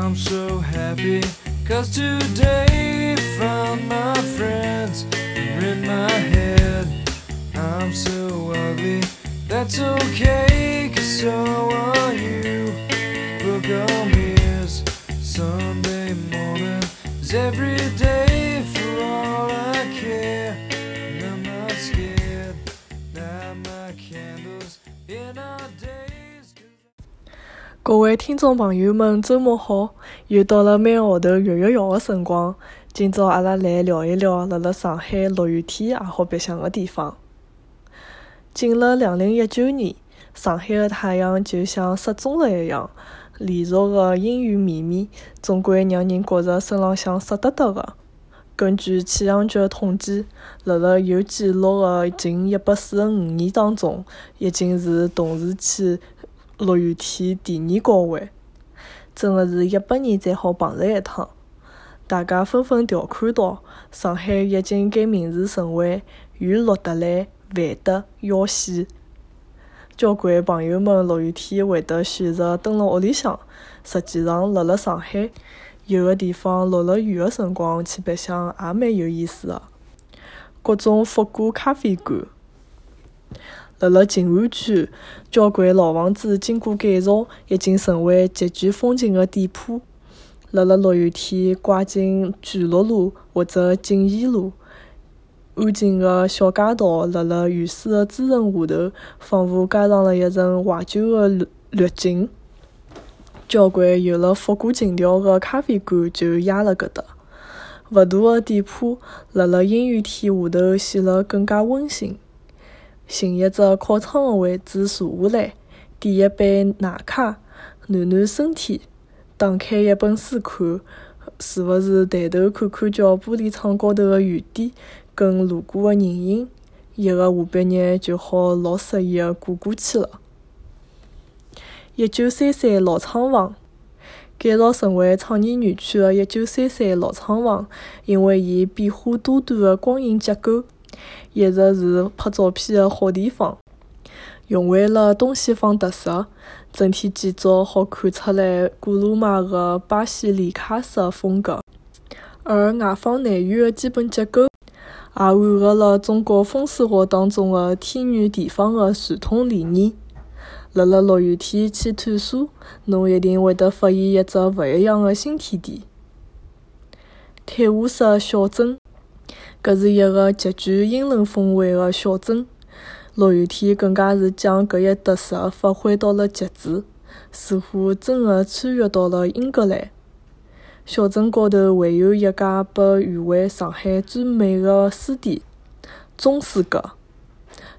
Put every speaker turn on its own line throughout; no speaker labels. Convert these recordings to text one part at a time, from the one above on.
I'm so happy cause today found my friends are in my head. I'm so ugly, that's okay cause so are you. Book on mirrors, Sunday morning is every day for all I care. And I'm not scared, light my candles in our days.
各位听众朋友们，周末好！又到了每个号头月月摇的辰光。今朝阿拉来聊一聊辣辣上海落雨天也好白相的地方。进了两零一九年，上海的太阳就像失踪了一样，连续的阴雨绵绵，总归让人觉着身浪向湿哒哒的。根据气象局的统计，辣辣有记录的近一百四十五年当中，已经是同时期落雨天第二高位，真的是一百年才好碰着一趟。大家纷纷调侃道，上海已经改名字成为与落得来，烦得要死。交关朋友们落雨天会得选择蹲辣屋里向，实际上辣辣上海，有个地方落了雨的辰光去白相也蛮有意思的。各种复古咖啡馆。辣辣静安区，交关老房子经过改造，已经成为极具风情的店铺。辣辣落雨天，拐进巨鹿路或者锦怡路，安静的小街道辣辣雨水的滋润下头，仿佛加上了一层怀旧的滤滤镜。交关有了复古情调的咖啡馆就压辣搿搭。勿大的店铺辣辣阴雨天下头显得更加温馨。寻一只靠窗的位置坐下来，点一杯奶咖，暖暖身体，打开一本书看，是勿是抬头看看叫玻璃窗高头的雨点跟路过的人影，一个下半日就好老适意的过过去了。一九三三老厂房改造成为创意园区的一九三三老厂房，因为伊变化多端的光影结构，一直是拍照片的好地方。融汇了东西方特色，整体建筑好看出来古罗马的巴西里卡式风格，而外方内圆的基本结构，也暗合了中国风水学当中的天圆地方的传统理念。辣辣落雨天去探索，侬一定会得发现一只勿一样的新天地。泰晤士小镇，搿是一个极具英伦风味的小镇。落雨天更加是将搿一特色发挥到了极致，似乎真的穿越到了英格兰。小镇高头还有一家被誉为上海最美的书店——钟书阁。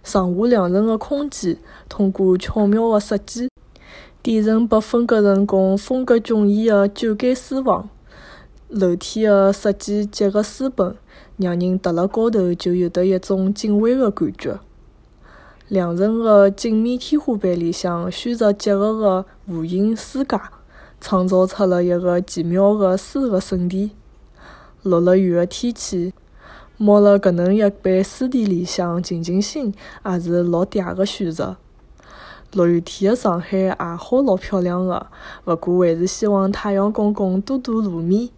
上下两层的空间，通过巧妙的设计，底层被分割成供风格迥异的酒间书房。楼梯的设计结合书本，让人踏辣高头就有得一种敬畏的感觉。两层的镜面天花板里向虚实结合的弧形书架，创造出了一个奇妙的书的圣地。落了雨的天气，猫辣搿能一般书店里向静静心，也是老嗲的选择。落雨天的上海也好老漂亮的，勿过还是希望太阳公公多多露面。